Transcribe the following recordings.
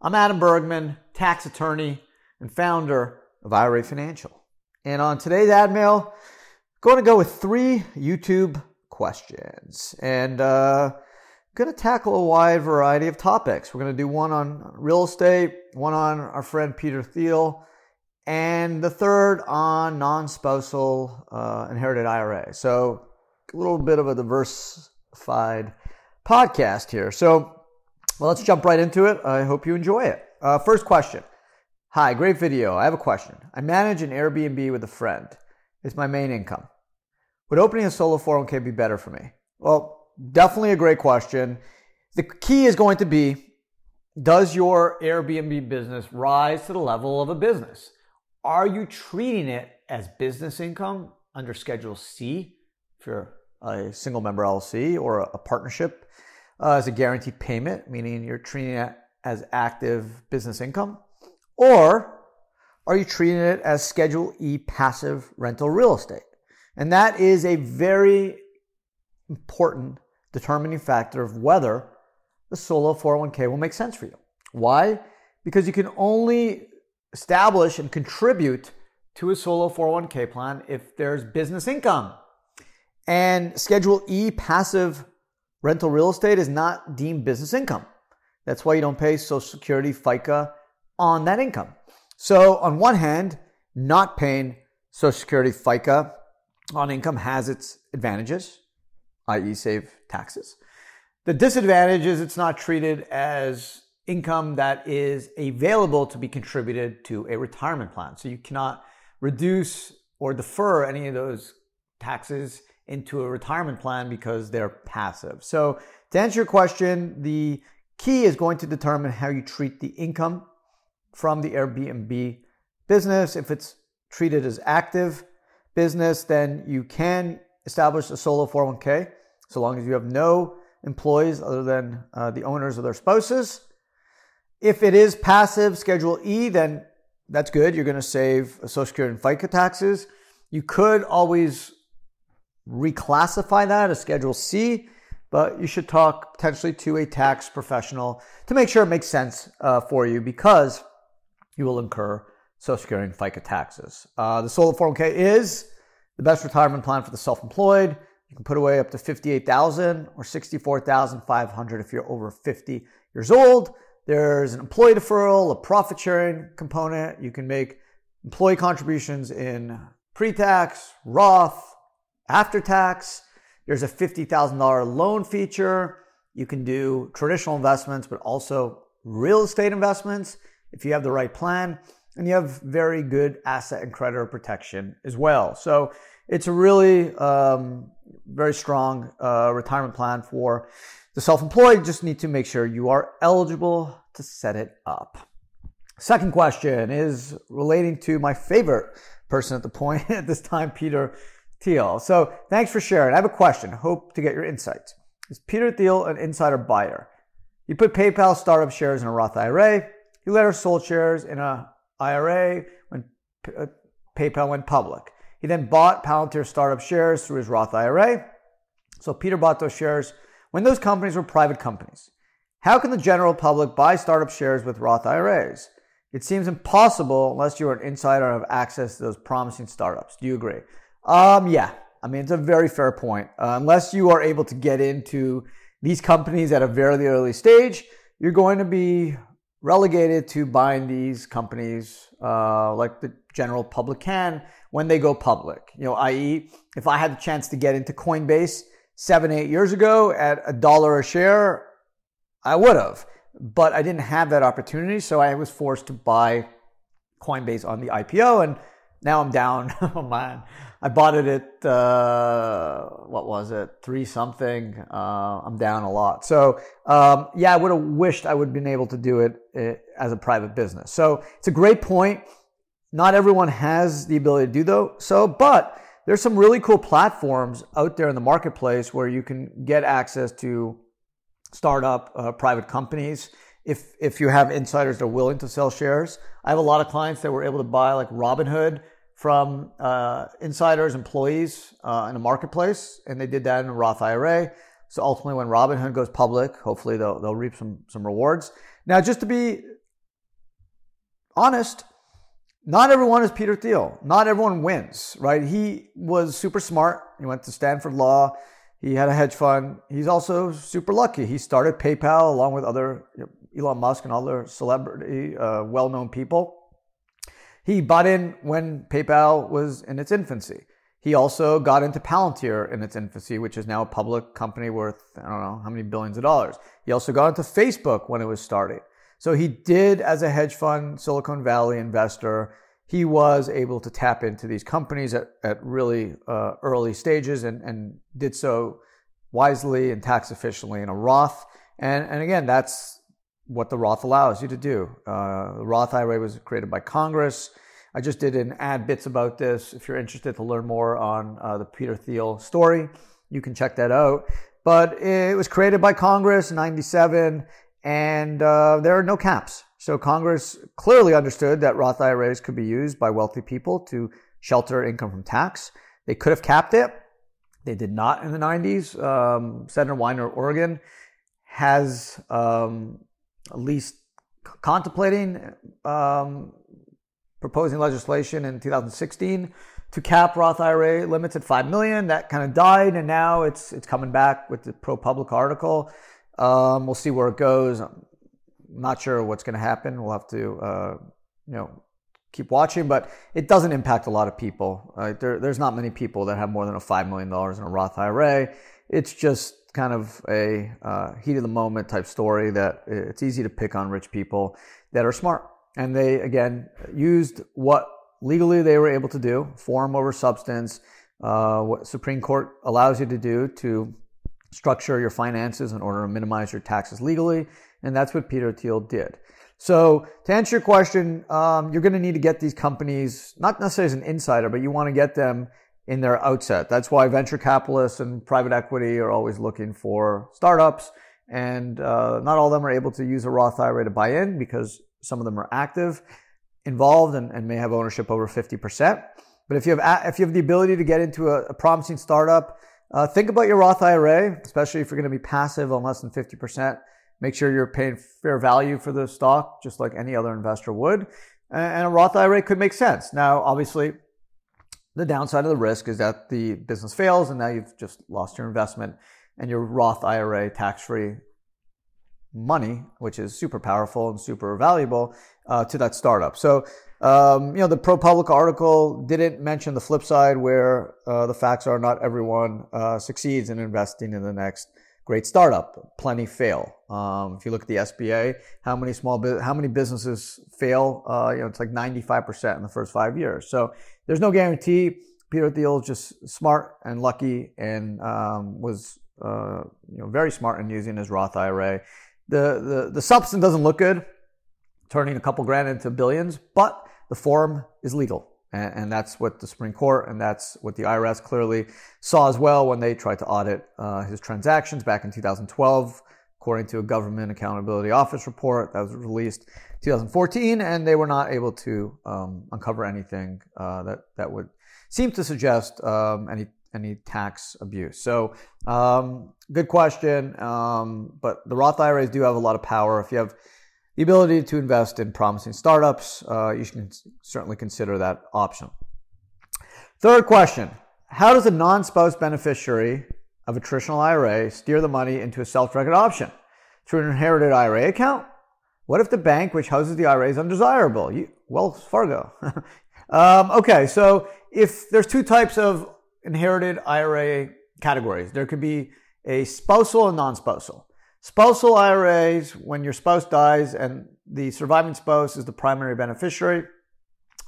I'm Adam Bergman, tax attorney and founder of IRA Financial. And on today's AdMail, I'm going to go with three YouTube questions. And uh, going to tackle a wide variety of topics. We're going to do one on real estate, one on our friend Peter Thiel, and the third on non-spousal uh, inherited IRA. So a little bit of a diversified podcast here. So well, let's jump right into it. I hope you enjoy it. Uh, first question. Hi, great video. I have a question. I manage an Airbnb with a friend. It's my main income. Would opening a solo 401k be better for me? Well, definitely a great question. The key is going to be does your Airbnb business rise to the level of a business? Are you treating it as business income under Schedule C if you're a single member LLC or a partnership uh, as a guaranteed payment, meaning you're treating it as active business income? Or are you treating it as Schedule E passive rental real estate? And that is a very important determining factor of whether the solo 401k will make sense for you. Why? Because you can only establish and contribute to a solo 401k plan if there's business income. And Schedule E passive rental real estate is not deemed business income. That's why you don't pay Social Security, FICA on that income. So, on one hand, not paying Social Security, FICA on income has its advantages, i.e., save taxes. The disadvantage is it's not treated as income that is available to be contributed to a retirement plan. So you cannot reduce or defer any of those taxes into a retirement plan because they're passive. So to answer your question, the key is going to determine how you treat the income from the Airbnb business. If it's treated as active business, then you can establish a solo 401k so long as you have no employees other than uh, the owners or their spouses. If it is passive, Schedule E, then that's good. You're going to save Social Security and FICA taxes. You could always reclassify that as Schedule C, but you should talk potentially to a tax professional to make sure it makes sense uh, for you because you will incur Social Security and FICA taxes. Uh, the Solo 401k is the best retirement plan for the self-employed. You can put away up to 58,000 or 64,500 if you're over 50 years old. There's an employee deferral, a profit sharing component. You can make employee contributions in pre-tax, Roth, after tax. There's a $50,000 loan feature. You can do traditional investments, but also real estate investments if you have the right plan. And you have very good asset and creditor protection as well. So it's a really um, very strong uh, retirement plan for the self employed. Just need to make sure you are eligible to set it up. Second question is relating to my favorite person at the point at this time, Peter Thiel. So thanks for sharing. I have a question. Hope to get your insights. Is Peter Thiel an insider buyer? He put PayPal startup shares in a Roth IRA. He later sold shares in a IRA when uh, PayPal went public. He then bought Palantir startup shares through his Roth IRA. So Peter bought those shares when those companies were private companies. How can the general public buy startup shares with Roth IRAs? It seems impossible unless you're an insider and have access to those promising startups. Do you agree? Um, yeah, I mean, it's a very fair point. Uh, unless you are able to get into these companies at a very early stage, you're going to be relegated to buying these companies uh, like the general public can when they go public. You know, i.e., if I had the chance to get into Coinbase seven, eight years ago at a dollar a share, I would have. But I didn't have that opportunity, so I was forced to buy Coinbase on the IPO, and now I'm down. oh man, I bought it at uh, what was it, three something. Uh, I'm down a lot. So um, yeah, I would have wished I would have been able to do it uh, as a private business. So it's a great point. Not everyone has the ability to do though, so, but there's some really cool platforms out there in the marketplace where you can get access to startup uh, private companies if if you have insiders that are willing to sell shares. I have a lot of clients that were able to buy like Robinhood from uh, insiders, employees uh, in a marketplace, and they did that in a Roth IRA. So ultimately, when Robinhood goes public, hopefully they'll they'll reap some some rewards. Now, just to be honest, not everyone is Peter Thiel. Not everyone wins, right? He was super smart. He went to Stanford Law. He had a hedge fund. He's also super lucky. He started PayPal along with other you know, Elon Musk and other celebrity, uh, well-known people. He bought in when PayPal was in its infancy. He also got into Palantir in its infancy, which is now a public company worth, I don't know how many billions of dollars. He also got into Facebook when it was starting. So he did, as a hedge fund, Silicon Valley investor, he was able to tap into these companies at, at really uh, early stages and, and did so wisely and tax efficiently in a Roth. And, and again, that's what the Roth allows you to do. Uh, the Roth IRA was created by Congress. I just did an ad bits about this. If you're interested to learn more on uh, the Peter Thiel story, you can check that out. But it was created by Congress in 97 and uh, there are no caps. So Congress clearly understood that Roth IRAs could be used by wealthy people to shelter income from tax. They could have capped it. They did not in the 90s. Um, Senator Wyden, Oregon, has um, at least contemplating um, proposing legislation in 2016 to cap Roth IRA limits at five million. That kind of died, and now it's it's coming back with the ProPublica article. Um, we'll see where it goes. I'm not sure what's going to happen. We'll have to, uh, you know, keep watching, but it doesn't impact a lot of people. Right? There, there's not many people that have more than a $5 million in a Roth IRA. It's just kind of a uh, heat of the moment type story that it's easy to pick on rich people that are smart. And they, again, used what legally they were able to do, form over substance, uh, what Supreme Court allows you to do to structure your finances in order to minimize your taxes legally. And that's what Peter Thiel did. So to answer your question, um, you're going to need to get these companies, not necessarily as an insider, but you want to get them in their outset. That's why venture capitalists and private equity are always looking for startups. And uh, not all of them are able to use a Roth IRA to buy in because some of them are active, involved, and, and may have ownership over 50%. But if you have, if you have the ability to get into a, a promising startup, uh, think about your Roth IRA, especially if you're going to be passive on less than 50%. Make sure you're paying fair value for the stock, just like any other investor would. And a Roth IRA could make sense. Now, obviously, the downside of the risk is that the business fails and now you've just lost your investment and your Roth IRA tax free money, which is super powerful and super valuable uh, to that startup. So um, you know, the ProPublica article didn't mention the flip side where uh, the facts are not everyone uh, succeeds in investing in the next great startup. Plenty fail. Um, if you look at the SBA, how many small how many businesses fail? Uh, you know, it's like 95% in the first five years. So there's no guarantee. Peter Thiel is just smart and lucky and um, was uh, you know very smart in using his Roth IRA. The, the the substance doesn't look good, turning a couple grand into billions, but the form is legal. And, and, that's what the Supreme Court and that's what the IRS clearly saw as well when they tried to audit uh, his transactions back in 2012, according to a Government Accountability Office report that was released 2014, and they were not able to um, uncover anything uh, that that would seem to suggest um, any any tax abuse. So, um, good question. Um, but the Roth IRAs do have a lot of power. If you have the ability to invest in promising startups, uh, you should certainly consider that option. Third question How does a non spouse beneficiary of a traditional IRA steer the money into a self directed option? Through an inherited IRA account? What if the bank which houses the IRA is undesirable? You, Wells Fargo. um, okay, so if there's two types of inherited IRA categories, there could be a spousal and non spousal. Spousal IRAs, when your spouse dies and the surviving spouse is the primary beneficiary,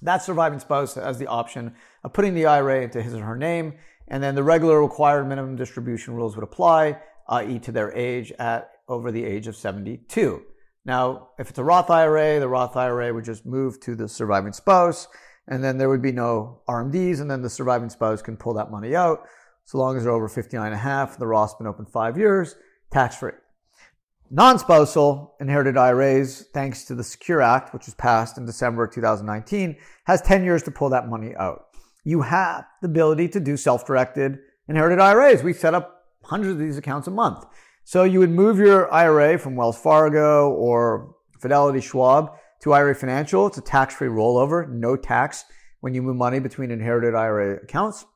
That surviving spouse has the option of putting the IRA into his or her name, and then the regular required minimum distribution rules would apply, i.e., to their age at over the age of 72. Now, if it's a Roth IRA, the Roth IRA would just move to the surviving spouse, and then there would be no RMDs, and then the surviving spouse can pull that money out so long as they're over 59 and a half. The Roth's been open five years, tax free. Non-spousal inherited IRAs, thanks to the Secure Act, which was passed in December 2019, has 10 years to pull that money out. You have the ability to do self-directed inherited IRAs. We set up hundreds of these accounts a month. So you would move your IRA from Wells Fargo or Fidelity Schwab to IRA Financial. It's a tax-free rollover, no tax when you move money between inherited IRA accounts.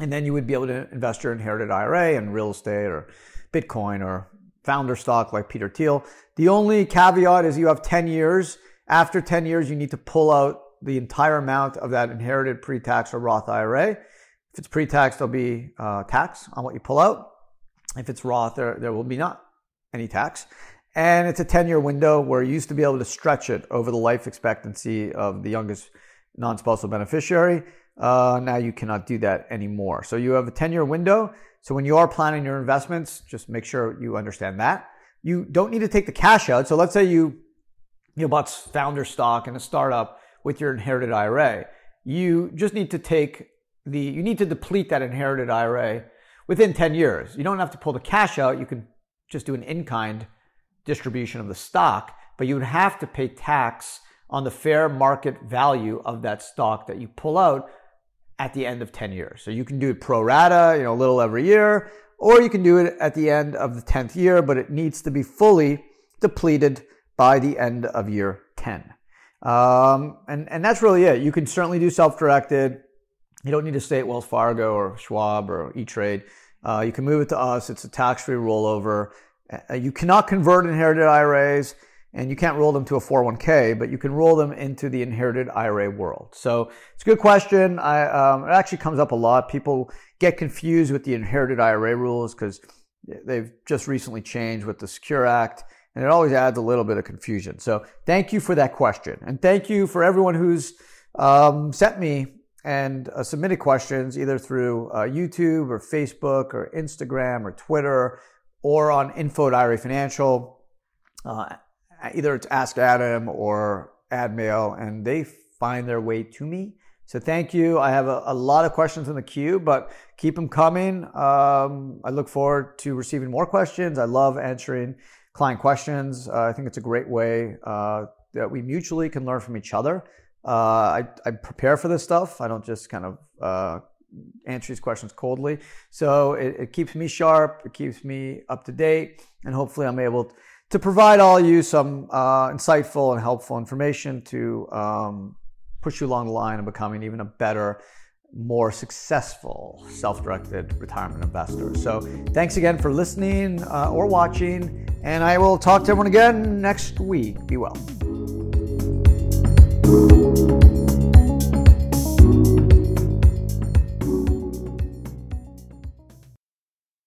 And then you would be able to invest your inherited IRA in real estate or Bitcoin or founder stock like Peter Thiel. The only caveat is you have 10 years. After 10 years, you need to pull out the entire amount of that inherited pre-tax or Roth IRA. If it's pre-tax, there'll be uh, tax on what you pull out. If it's Roth, there, there will be not any tax. And it's a 10 year window where you used to be able to stretch it over the life expectancy of the youngest non spousal beneficiary. Uh, now you cannot do that anymore. So you have a 10 year window. So when you are planning your investments, just make sure you understand that. You don't need to take the cash out. So let's say you, you bought founder stock in a startup with your inherited IRA. You just need to take the, you need to deplete that inherited IRA within 10 years. You don't have to pull the cash out. You can just do an in kind distribution of the stock, but you would have to pay tax on the fair market value of that stock that you pull out at the end of 10 years. So you can do it pro rata, you know, a little every year, or you can do it at the end of the 10th year, but it needs to be fully depleted by the end of year 10. Um, and, and that's really it. You can certainly do self-directed. You don't need to stay at Wells Fargo or Schwab or E-Trade. Uh, you can move it to us. It's a tax-free rollover. Uh, you cannot convert inherited IRAs and you can't roll them to a 401k, but you can roll them into the inherited IRA world. So it's a good question. I, um, it actually comes up a lot. People get confused with the inherited IRA rules because they've just recently changed with the Secure Act, and it always adds a little bit of confusion. So thank you for that question, and thank you for everyone who's um, sent me and uh, submitted questions either through uh, YouTube or Facebook or Instagram or Twitter or on info IRA Financial. Uh, either it's Ask Adam or AdMail, and they find their way to me. So thank you. I have a, a lot of questions in the queue, but keep them coming. Um, I look forward to receiving more questions. I love answering client questions. Uh, I think it's a great way uh, that we mutually can learn from each other. Uh, I, I, prepare for this stuff. I don't just kind of uh, answer these questions coldly. So it, it keeps me sharp. It keeps me up to date, and hopefully I'm able to provide all you some uh, insightful and helpful information to um, push you along the line of becoming even a better, more successful self directed retirement investor. So, thanks again for listening uh, or watching, and I will talk to everyone again next week. Be well.